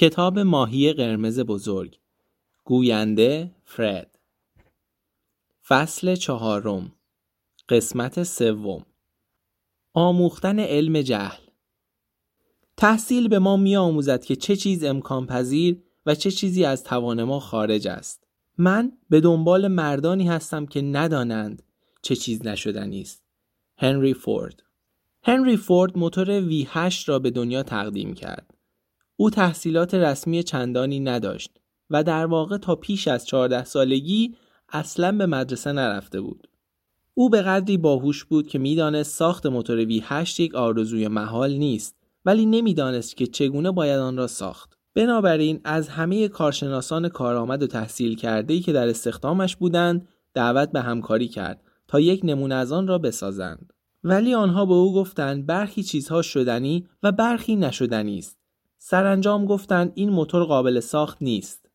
کتاب ماهی قرمز بزرگ گوینده فرد. فصل چهارم قسمت سوم. آموختن علم جهل. تحصیل به ما می آموزد که چه چیز امکان پذیر و چه چیزی از توان ما خارج است. من به دنبال مردانی هستم که ندانند چه چیز نشدنی است. هنری فورد. هنری فورد موتور V8 را به دنیا تقدیم کرد. او تحصیلات رسمی چندانی نداشت و در واقع تا پیش از 14 سالگی اصلا به مدرسه نرفته بود. او به قدری باهوش بود که می‌دانست ساخت موتور وی 8 یک آرزوی محال نیست ولی نمی‌دانست که چگونه باید آن را ساخت. بنابراین از همه کارشناسان کارآمد و تحصیل کرده که در استخدامش بودند دعوت به همکاری کرد تا یک نمونه از آن را بسازند. ولی آنها به او گفتند برخی چیزها شدنی و برخی نشدنی است. سرانجام گفتند این موتور قابل ساخت نیست.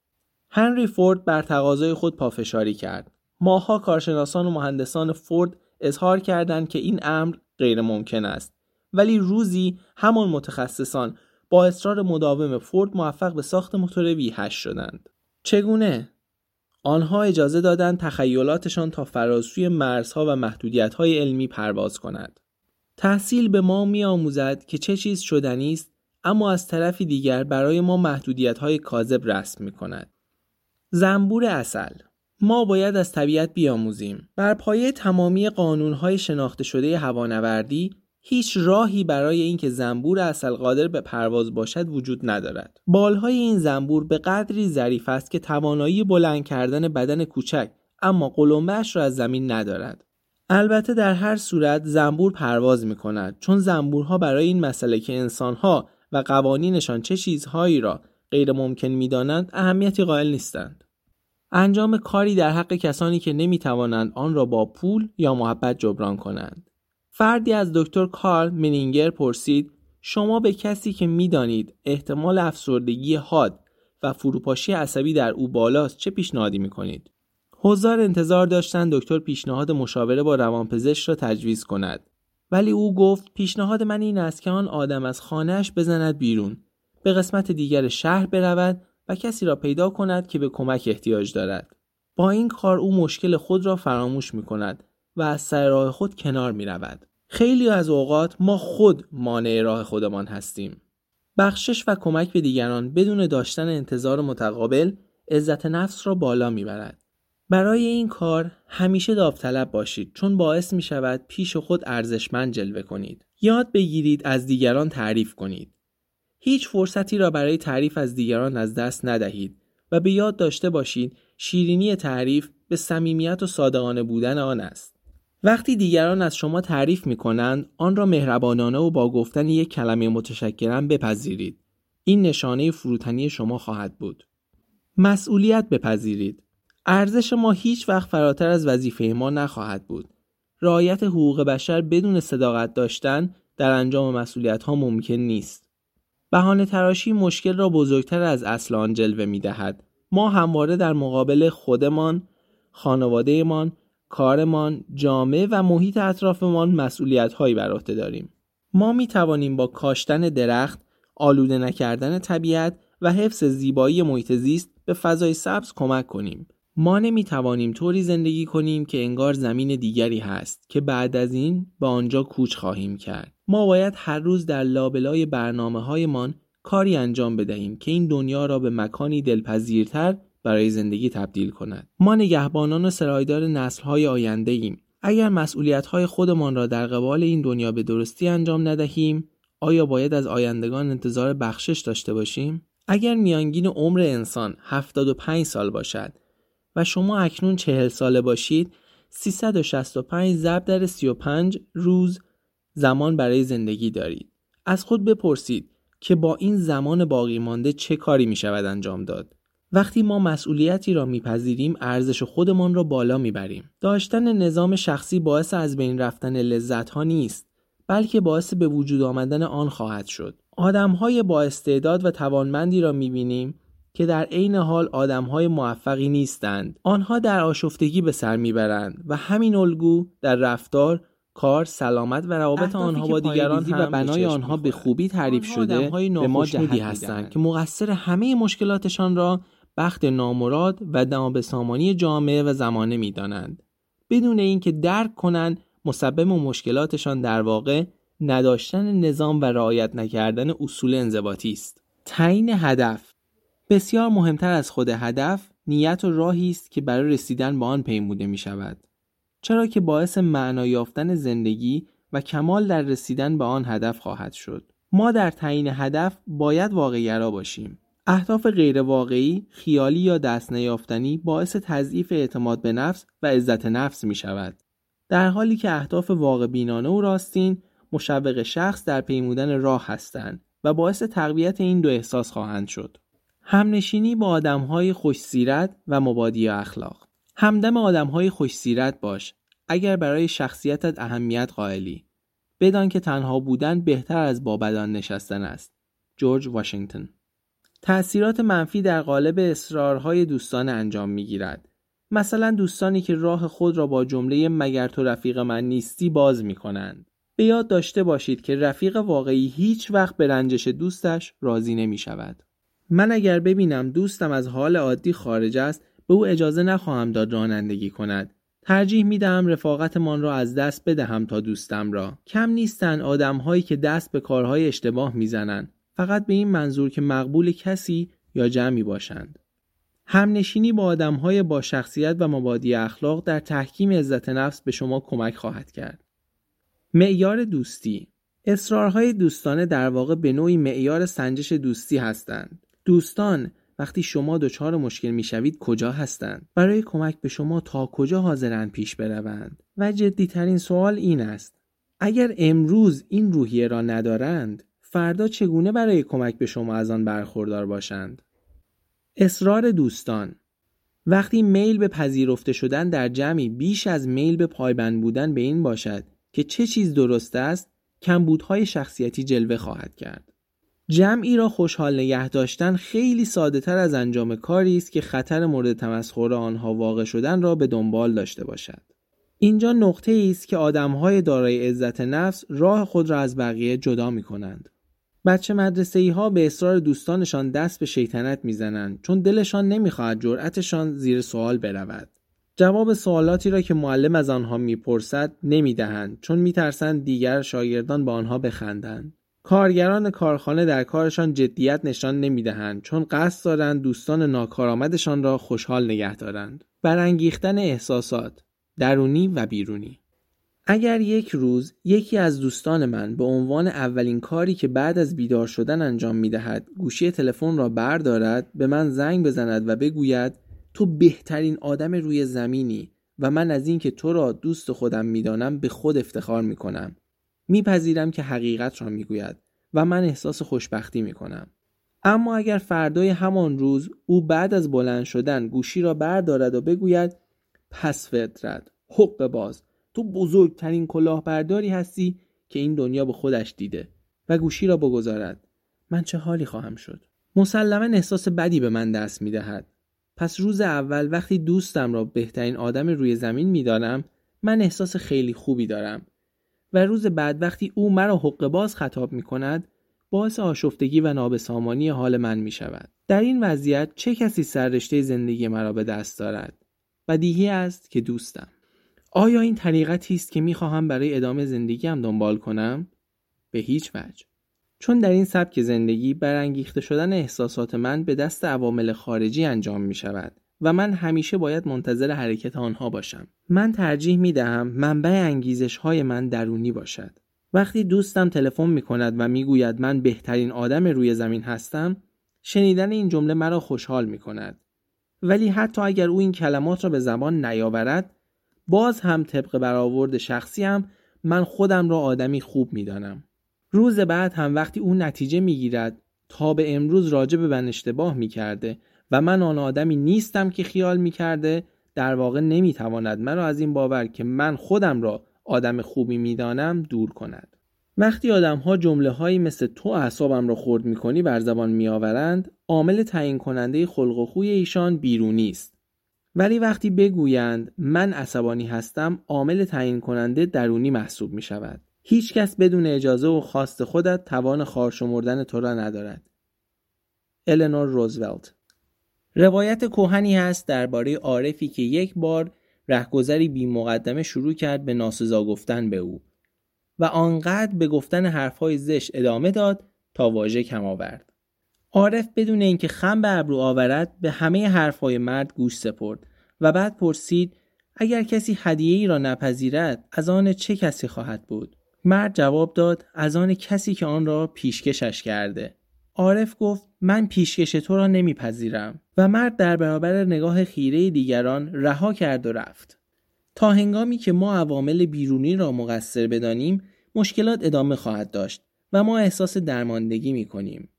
هنری فورد بر تقاضای خود پافشاری کرد. ماها کارشناسان و مهندسان فورد اظهار کردند که این امر غیر ممکن است. ولی روزی همان متخصصان با اصرار مداوم فورد موفق به ساخت موتور وی 8 شدند. چگونه؟ آنها اجازه دادند تخیلاتشان تا فراسوی مرزها و محدودیت‌های علمی پرواز کند. تحصیل به ما آموزد که چه چیز شدنی است اما از طرفی دیگر برای ما محدودیت های کاذب رسم می کند. زنبور اصل ما باید از طبیعت بیاموزیم. بر پایه تمامی قانونهای شناخته شده هوانوردی هیچ راهی برای اینکه زنبور اصل قادر به پرواز باشد وجود ندارد. بالهای این زنبور به قدری ظریف است که توانایی بلند کردن بدن کوچک اما قلمبهش را از زمین ندارد. البته در هر صورت زنبور پرواز می کند چون زنبورها برای این مسئله که انسانها و قوانینشان چه چیزهایی را غیر ممکن می دانند اهمیتی قائل نیستند. انجام کاری در حق کسانی که نمی توانند آن را با پول یا محبت جبران کنند. فردی از دکتر کارل منینگر پرسید شما به کسی که می‌دانید احتمال افسردگی حاد و فروپاشی عصبی در او بالاست چه پیشنهادی می کنید؟ حضار انتظار داشتند دکتر پیشنهاد مشاوره با روانپزشک را تجویز کند ولی او گفت پیشنهاد من این است که آن آدم از خانهش بزند بیرون به قسمت دیگر شهر برود و کسی را پیدا کند که به کمک احتیاج دارد با این کار او مشکل خود را فراموش می کند و از سر راه خود کنار می رود. خیلی از اوقات ما خود مانع راه خودمان هستیم. بخشش و کمک به دیگران بدون داشتن انتظار متقابل عزت نفس را بالا می‌برد. برای این کار همیشه داوطلب باشید چون باعث می شود پیش خود ارزشمند جلوه کنید. یاد بگیرید از دیگران تعریف کنید. هیچ فرصتی را برای تعریف از دیگران از دست ندهید و به یاد داشته باشید شیرینی تعریف به صمیمیت و صادقانه بودن آن است. وقتی دیگران از شما تعریف می کنند آن را مهربانانه و با گفتن یک کلمه متشکرم بپذیرید. این نشانه فروتنی شما خواهد بود. مسئولیت بپذیرید. ارزش ما هیچ وقت فراتر از وظیفه ما نخواهد بود. رعایت حقوق بشر بدون صداقت داشتن در انجام مسئولیت ها ممکن نیست. بهانه تراشی مشکل را بزرگتر از اصل آن جلوه می دهد. ما همواره در مقابل خودمان، خانوادهمان، کارمان، جامعه و محیط اطرافمان مسئولیت هایی بر عهده داریم. ما می توانیم با کاشتن درخت، آلوده نکردن طبیعت و حفظ زیبایی محیط زیست به فضای سبز کمک کنیم. ما نمی توانیم طوری زندگی کنیم که انگار زمین دیگری هست که بعد از این به آنجا کوچ خواهیم کرد. ما باید هر روز در لابلای برنامه هایمان کاری انجام بدهیم که این دنیا را به مکانی دلپذیرتر برای زندگی تبدیل کند. ما نگهبانان و سرایدار نسل های آینده ایم. اگر مسئولیت های خودمان را در قبال این دنیا به درستی انجام ندهیم، آیا باید از آیندگان انتظار بخشش داشته باشیم؟ اگر میانگین عمر انسان 75 سال باشد و شما اکنون چهل ساله باشید 365 ضرب در 35 روز زمان برای زندگی دارید. از خود بپرسید که با این زمان باقی مانده چه کاری می شود انجام داد. وقتی ما مسئولیتی را میپذیریم ارزش خودمان را بالا می‌بریم. داشتن نظام شخصی باعث از بین رفتن لذت ها نیست بلکه باعث به وجود آمدن آن خواهد شد. آدم های با استعداد و توانمندی را می‌بینیم که در عین حال آدمهای موفقی نیستند. آنها در آشفتگی به سر می‌برند و همین الگو در رفتار کار، سلامت و روابط آنها با دیگران و بنای آنها به خوبی تعریف شده به ما جهودی هستند که مقصر همه مشکلاتشان را بخت نامراد و نابسامانی جامعه و زمانه می‌دانند. بدون اینکه درک کنند مسبب و مشکلاتشان در واقع نداشتن نظام و رعایت نکردن اصول انضباطی است. تعیین هدف بسیار مهمتر از خود هدف نیت و راهی است که برای رسیدن به آن پیموده می شود چرا که باعث معنا یافتن زندگی و کمال در رسیدن به آن هدف خواهد شد ما در تعیین هدف باید واقعگرا باشیم اهداف غیرواقعی، خیالی یا دست نیافتنی باعث تضعیف اعتماد به نفس و عزت نفس می شود. در حالی که اهداف واقع بینانه و راستین مشوق شخص در پیمودن راه هستند و باعث تقویت این دو احساس خواهند شد. همنشینی با آدمهای خوشسیرت و مبادی اخلاق. همدم آدمهای خوشسیرت باش اگر برای شخصیتت اهمیت قائلی. بدان که تنها بودن بهتر از با بدان نشستن است. جورج واشنگتن. تأثیرات منفی در قالب اصرارهای دوستان انجام می‌گیرد. مثلا دوستانی که راه خود را با جمله مگر تو رفیق من نیستی باز می کنند. به یاد داشته باشید که رفیق واقعی هیچ وقت به رنجش دوستش راضی نمی شود. من اگر ببینم دوستم از حال عادی خارج است به او اجازه نخواهم داد رانندگی کند. ترجیح می دهم رفاقتمان را از دست بدهم تا دوستم را. کم نیستن آدمهایی که دست به کارهای اشتباه می‌زنند فقط به این منظور که مقبول کسی یا جمعی باشند. همنشینی با آدمهای با شخصیت و مبادی اخلاق در تحکیم عزت نفس به شما کمک خواهد کرد. معیار دوستی اصرارهای دوستانه در واقع به نوعی معیار سنجش دوستی هستند. دوستان وقتی شما دچار مشکل می‌شوید کجا هستند برای کمک به شما تا کجا حاضرند پیش بروند؟ و جدیترین سوال این است. اگر امروز این روحیه را ندارند فردا چگونه برای کمک به شما از آن برخوردار باشند؟ اصرار دوستان. وقتی میل به پذیرفته شدن در جمعی بیش از میل به پایبند بودن به این باشد که چه چیز درست است کمبودهای شخصیتی جلوه خواهد کرد. جمعی را خوشحال نگه داشتن خیلی ساده تر از انجام کاری است که خطر مورد تمسخر آنها واقع شدن را به دنبال داشته باشد اینجا نقطه است که آدمهای دارای عزت نفس راه خود را از بقیه جدا می کنند. بچه مدرسه ای ها به اصرار دوستانشان دست به شیطنت می‌زنند چون دلشان نمی‌خواهد جرأتشان زیر سوال برود. جواب سوالاتی را که معلم از آنها می‌پرسد نمی‌دهند چون میترسند دیگر شاگردان به آنها بخندند. کارگران کارخانه در کارشان جدیت نشان نمی‌دهند چون قصد دارند دوستان ناکارآمدشان را خوشحال نگه دارند. برانگیختن احساسات درونی و بیرونی اگر یک روز یکی از دوستان من به عنوان اولین کاری که بعد از بیدار شدن انجام می دهد گوشی تلفن را بردارد به من زنگ بزند و بگوید تو بهترین آدم روی زمینی و من از اینکه تو را دوست خودم می‌دانم به خود افتخار می کنم میپذیرم که حقیقت را می‌گوید و من احساس خوشبختی می کنم اما اگر فردای همان روز او بعد از بلند شدن گوشی را بردارد و بگوید پس فطرت حق باز تو بزرگترین کلاهبرداری هستی که این دنیا به خودش دیده و گوشی را بگذارد. من چه حالی خواهم شد؟ مسلما احساس بدی به من دست می دهد. پس روز اول وقتی دوستم را بهترین آدم روی زمین می‌دانم من احساس خیلی خوبی دارم. و روز بعد وقتی او مرا حق باز خطاب می کند باعث آشفتگی و نابسامانی حال من می شود. در این وضعیت چه کسی سررشته زندگی مرا به دست دارد؟ بدیهی است که دوستم. آیا این طریقتی است که می‌خواهم برای ادامه زندگیم دنبال کنم؟ به هیچ وجه. چون در این سبک زندگی برانگیخته شدن احساسات من به دست عوامل خارجی انجام می شود و من همیشه باید منتظر حرکت آنها باشم. من ترجیح می دهم منبع انگیزش های من درونی باشد. وقتی دوستم تلفن می کند و می گوید من بهترین آدم روی زمین هستم، شنیدن این جمله مرا خوشحال می کند. ولی حتی اگر او این کلمات را به زبان نیاورد، باز هم طبق برآورد شخصی هم من خودم را آدمی خوب می‌دانم. روز بعد هم وقتی او نتیجه می‌گیرد تا به امروز راجع به من اشتباه می‌کرده و من آن آدمی نیستم که خیال می‌کرده در واقع نمی‌تواند مرا از این باور که من خودم را آدم خوبی می‌دانم دور کند. وقتی آدم ها جمله هایی مثل تو اعصابم را خورد می‌کنی بر زبان میآورند عامل تعیین کننده خلق و خوی ایشان بیرونی است ولی وقتی بگویند من عصبانی هستم عامل تعیین کننده درونی محسوب می شود. هیچ کس بدون اجازه و خواست خودت توان خارشمردن تو را ندارد. النور روزولت روایت کوهنی هست درباره عارفی که یک بار رهگذری بی مقدمه شروع کرد به ناسزا گفتن به او و آنقدر به گفتن حرفهای زشت ادامه داد تا واژه کم آورد. عارف بدون اینکه خم به ابرو آورد به همه حرفهای مرد گوش سپرد و بعد پرسید اگر کسی هدیه ای را نپذیرد از آن چه کسی خواهد بود؟ مرد جواب داد از آن کسی که آن را پیشکشش کرده. عارف گفت من پیشکش تو را نمیپذیرم. و مرد در برابر نگاه خیره دیگران رها کرد و رفت تا هنگامی که ما عوامل بیرونی را مقصر بدانیم مشکلات ادامه خواهد داشت و ما احساس درماندگی می کنیم.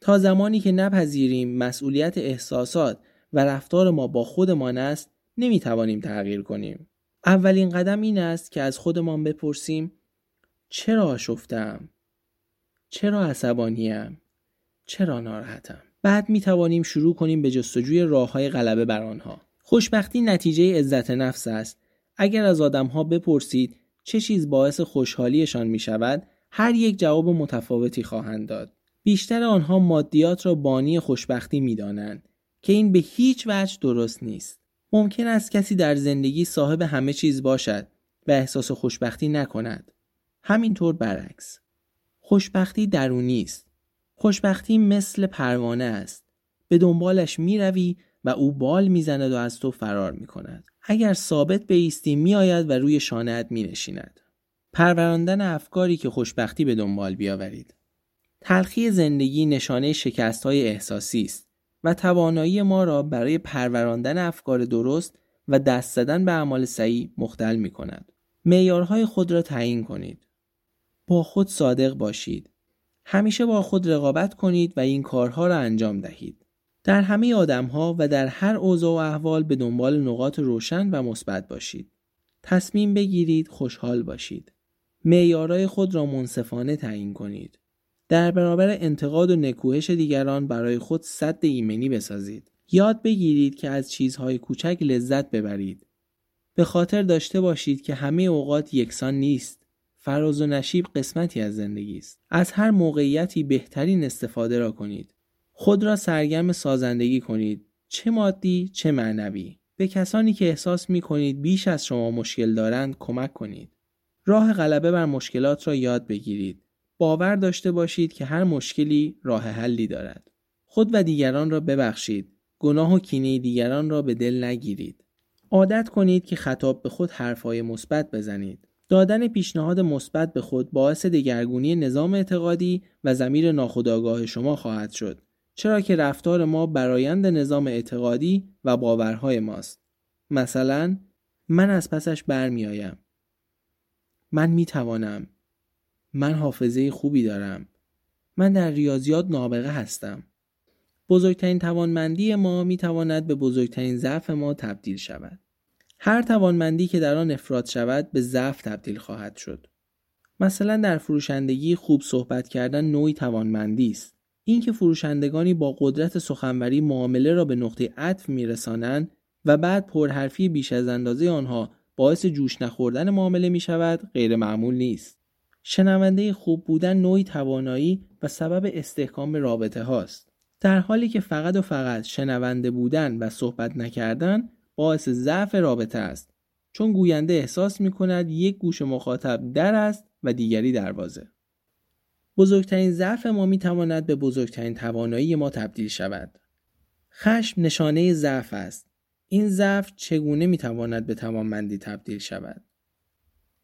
تا زمانی که نپذیریم مسئولیت احساسات و رفتار ما با خودمان است نمی توانیم تغییر کنیم. اولین قدم این است که از خودمان بپرسیم چرا آشفتم؟ چرا عصبانیم؟ چرا ناراحتم؟ بعد می توانیم شروع کنیم به جستجوی راه های غلبه بر آنها. خوشبختی نتیجه عزت نفس است. اگر از آدمها بپرسید چه چیز باعث خوشحالیشان می شود هر یک جواب متفاوتی خواهند داد. بیشتر آنها مادیات را بانی خوشبختی می دانند که این به هیچ وجه درست نیست. ممکن است کسی در زندگی صاحب همه چیز باشد و احساس خوشبختی نکند. همینطور برعکس. خوشبختی درونی است. خوشبختی مثل پروانه است. به دنبالش می روی و او بال می‌زند و از تو فرار می کند. اگر ثابت بیستی می آید و روی شانهت می نشیند. پروراندن افکاری که خوشبختی به دنبال بیاورید. تلخی زندگی نشانه شکست های احساسی است و توانایی ما را برای پروراندن افکار درست و دست زدن به اعمال سعی مختل می کند. معیارهای خود را تعیین کنید. با خود صادق باشید. همیشه با خود رقابت کنید و این کارها را انجام دهید. در همه آدمها و در هر اوضاع و احوال به دنبال نقاط روشن و مثبت باشید. تصمیم بگیرید خوشحال باشید. معیارهای خود را منصفانه تعیین کنید. در برابر انتقاد و نکوهش دیگران برای خود صد ایمنی بسازید. یاد بگیرید که از چیزهای کوچک لذت ببرید. به خاطر داشته باشید که همه اوقات یکسان نیست. فراز و نشیب قسمتی از زندگی است. از هر موقعیتی بهترین استفاده را کنید. خود را سرگرم سازندگی کنید. چه مادی چه معنوی. به کسانی که احساس می کنید بیش از شما مشکل دارند کمک کنید. راه غلبه بر مشکلات را یاد بگیرید. باور داشته باشید که هر مشکلی راه حلی دارد. خود و دیگران را ببخشید. گناه و کینه دیگران را به دل نگیرید. عادت کنید که خطاب به خود حرفهای مثبت بزنید. دادن پیشنهاد مثبت به خود باعث دگرگونی نظام اعتقادی و زمیر ناخودآگاه شما خواهد شد. چرا که رفتار ما برایند نظام اعتقادی و باورهای ماست. مثلا من از پسش برمیآیم. من می توانم. من حافظه خوبی دارم. من در ریاضیات نابغه هستم. بزرگترین توانمندی ما می تواند به بزرگترین ضعف ما تبدیل شود. هر توانمندی که در آن افراد شود به ضعف تبدیل خواهد شد. مثلا در فروشندگی خوب صحبت کردن نوعی توانمندی است. اینکه فروشندگانی با قدرت سخنوری معامله را به نقطه عطف میرسانند و بعد پرحرفی بیش از اندازه آنها باعث جوش نخوردن معامله می شود غیر معمول نیست. شنونده خوب بودن نوعی توانایی و سبب استحکام رابطه هاست. در حالی که فقط و فقط شنونده بودن و صحبت نکردن باعث ضعف رابطه است چون گوینده احساس می کند یک گوش مخاطب در است و دیگری دروازه. بزرگترین ضعف ما می تواند به بزرگترین توانایی ما تبدیل شود. خشم نشانه ضعف است. این ضعف چگونه می تواند به توانمندی تبدیل شود؟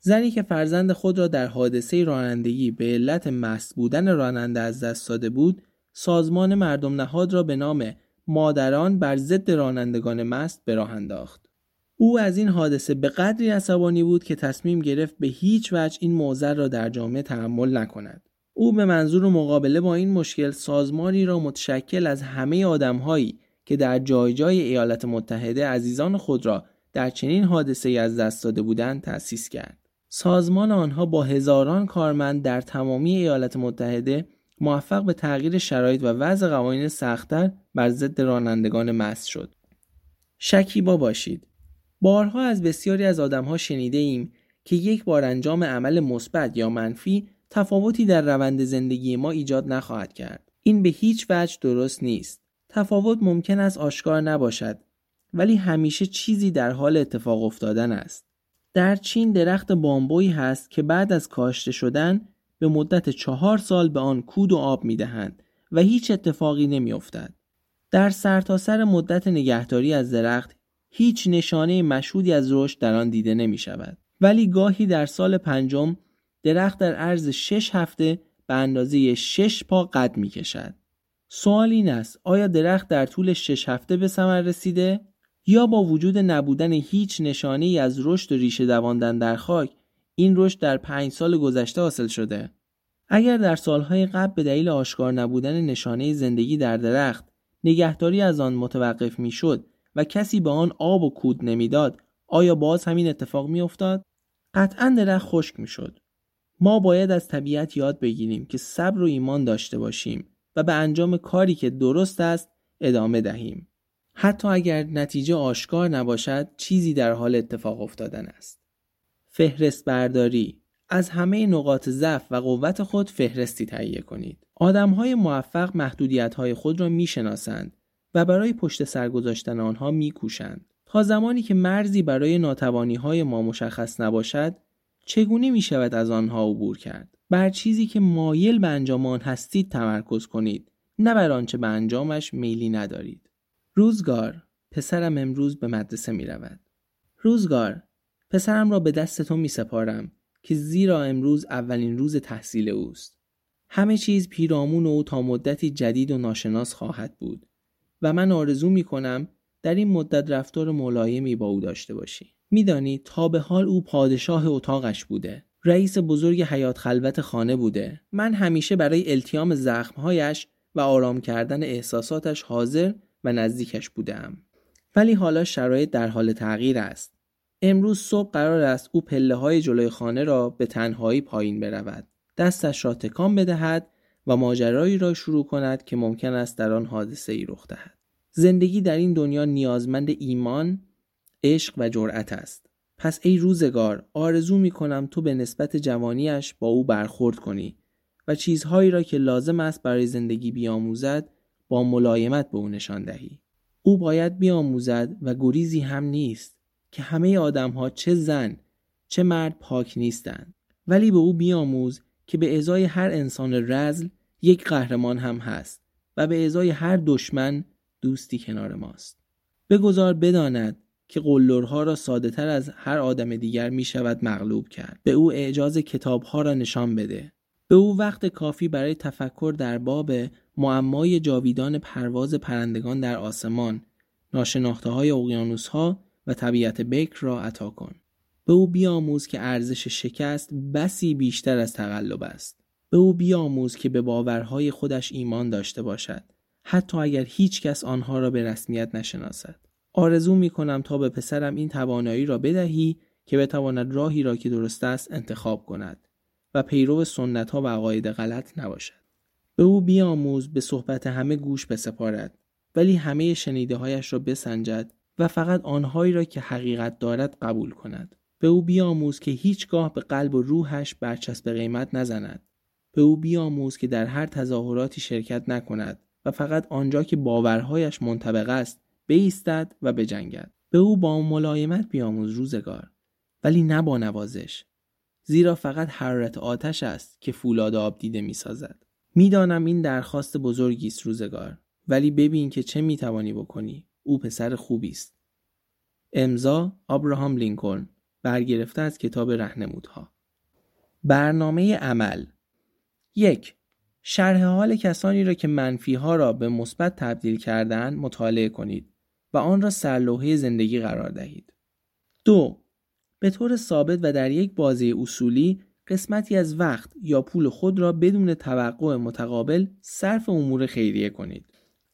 زنی که فرزند خود را در حادثه رانندگی به علت مست بودن راننده از دست داده بود، سازمان مردم نهاد را به نام مادران بر ضد رانندگان مست به راه انداخت. او از این حادثه به قدری عصبانی بود که تصمیم گرفت به هیچ وجه این موزر را در جامعه تحمل نکند. او به منظور مقابله با این مشکل سازمانی را متشکل از همه آدمهایی که در جای جای ایالات متحده عزیزان خود را در چنین حادثه از دست داده بودند تأسیس کرد. سازمان آنها با هزاران کارمند در تمامی ایالات متحده موفق به تغییر شرایط و وضع قوانین سختتر بر ضد رانندگان مست شد. شکیبا باشید. بارها از بسیاری از آدمها شنیده ایم که یک بار انجام عمل مثبت یا منفی تفاوتی در روند زندگی ما ایجاد نخواهد کرد. این به هیچ وجه درست نیست. تفاوت ممکن است آشکار نباشد ولی همیشه چیزی در حال اتفاق افتادن است. در چین درخت بامبویی هست که بعد از کاشته شدن به مدت چهار سال به آن کود و آب می دهند و هیچ اتفاقی نمی افتد. در سرتاسر سر مدت نگهداری از درخت هیچ نشانه مشهودی از رشد در آن دیده نمی شود. ولی گاهی در سال پنجم درخت در عرض شش هفته به اندازه شش پا قد می کشد. سوال این است آیا درخت در طول شش هفته به ثمر رسیده یا با وجود نبودن هیچ نشانه ای از رشد و ریشه دواندن در خاک این رشد در پنج سال گذشته حاصل شده. اگر در سالهای قبل به دلیل آشکار نبودن نشانه زندگی در درخت نگهداری از آن متوقف می‌شد و کسی به آن آب و کود نمی‌داد آیا باز همین اتفاق میافتاد؟ قطعا درخت خشک می‌شد. ما باید از طبیعت یاد بگیریم که صبر و ایمان داشته باشیم و به انجام کاری که درست است ادامه دهیم. حتی اگر نتیجه آشکار نباشد چیزی در حال اتفاق افتادن است. فهرست برداری از همه نقاط ضعف و قوت خود فهرستی تهیه کنید. آدم های موفق محدودیت های خود را می‌شناسند و برای پشت سر گذاشتن آنها میکوشند. تا زمانی که مرزی برای ناتوانی های ما مشخص نباشد چگونه می شود از آنها عبور کرد؟ بر چیزی که مایل به انجام آن هستید تمرکز کنید نه بر آنچه به انجامش میلی ندارید. روزگار پسرم امروز به مدرسه می رود. روزگار پسرم را به دست تو می سپارم که زیرا امروز اولین روز تحصیل اوست. همه چیز پیرامون او تا مدتی جدید و ناشناس خواهد بود و من آرزو می کنم در این مدت رفتار ملایمی با او داشته باشی. میدانی تا به حال او پادشاه اتاقش بوده. رئیس بزرگ حیات خلوت خانه بوده. من همیشه برای التیام زخمهایش و آرام کردن احساساتش حاضر و نزدیکش بودم. ولی حالا شرایط در حال تغییر است. امروز صبح قرار است او پله های جلوی خانه را به تنهایی پایین برود. دستش را تکان بدهد و ماجرایی را شروع کند که ممکن است در آن حادثه ای رخ دهد. زندگی در این دنیا نیازمند ایمان، عشق و جرأت است. پس ای روزگار آرزو می کنم تو به نسبت جوانیش با او برخورد کنی و چیزهایی را که لازم است برای زندگی بیاموزد با ملایمت به او نشان دهی. او باید بیاموزد و گریزی هم نیست که همه آدم ها چه زن چه مرد پاک نیستند. ولی به او بیاموز که به ازای هر انسان رزل یک قهرمان هم هست و به ازای هر دشمن دوستی کنار ماست. بگذار بداند که قلدرها را ساده تر از هر آدم دیگر می شود مغلوب کرد. به او اعجاز کتابها را نشان بده. به او وقت کافی برای تفکر در باب معمای جاویدان پرواز پرندگان در آسمان ناشناخته های اقیانوس ها و طبیعت بکر را عطا کن. به او بیاموز که ارزش شکست بسی بیشتر از تقلب است. به او بیاموز که به باورهای خودش ایمان داشته باشد. حتی اگر هیچ کس آنها را به رسمیت نشناسد. آرزو می کنم تا به پسرم این توانایی را بدهی که بتواند راهی را که درست است انتخاب کند و پیرو سنت ها و عقاید غلط نباشد. به او بیاموز به صحبت همه گوش بسپارد ولی همه شنیده هایش را بسنجد و فقط آنهایی را که حقیقت دارد قبول کند. به او بیاموز که هیچگاه به قلب و روحش برچسب قیمت نزند. به او بیاموز که در هر تظاهراتی شرکت نکند و فقط آنجا که باورهایش منطبق است بایستد و بجنگد. به او با ملایمت بیاموز روزگار ولی نه با نوازش. زیرا فقط حرارت آتش است که فولاد آب دیده می سازد. می‌دانم این درخواست بزرگی است روزگار ولی ببین که چه می‌توانی بکنی. او پسر خوبی است امضا آبراهام لینکلن برگرفته از کتاب رهنمودها برنامه عمل یک شرح حال کسانی را که منفی ها را به مثبت تبدیل کردن مطالعه کنید و آن را سرلوحه زندگی قرار دهید. دو به طور ثابت و در یک بازی اصولی قسمتی از وقت یا پول خود را بدون توقع متقابل صرف امور خیریه کنید.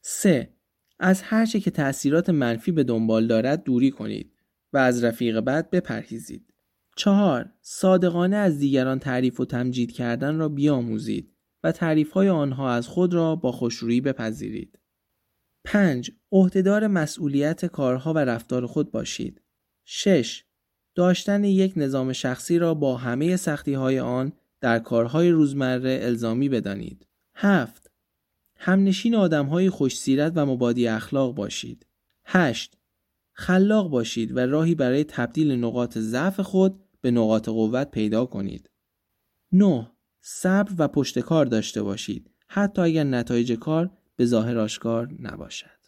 3. از هر چه که تأثیرات منفی به دنبال دارد دوری کنید و از رفیق بد بپرهیزید. 4. صادقانه از دیگران تعریف و تمجید کردن را بیاموزید و تعریف های آنها از خود را با خوشرویی بپذیرید. 5. عهدهدار مسئولیت کارها و رفتار خود باشید. 6. داشتن یک نظام شخصی را با همه سختی های آن در کارهای روزمره الزامی بدانید. 7. همنشین آدم های خوش سیرت و مبادی اخلاق باشید. 8. خلاق باشید و راهی برای تبدیل نقاط ضعف خود به نقاط قوت پیدا کنید. 9. صبر و پشتکار داشته باشید حتی اگر نتایج کار به ظاهر آشکار نباشد.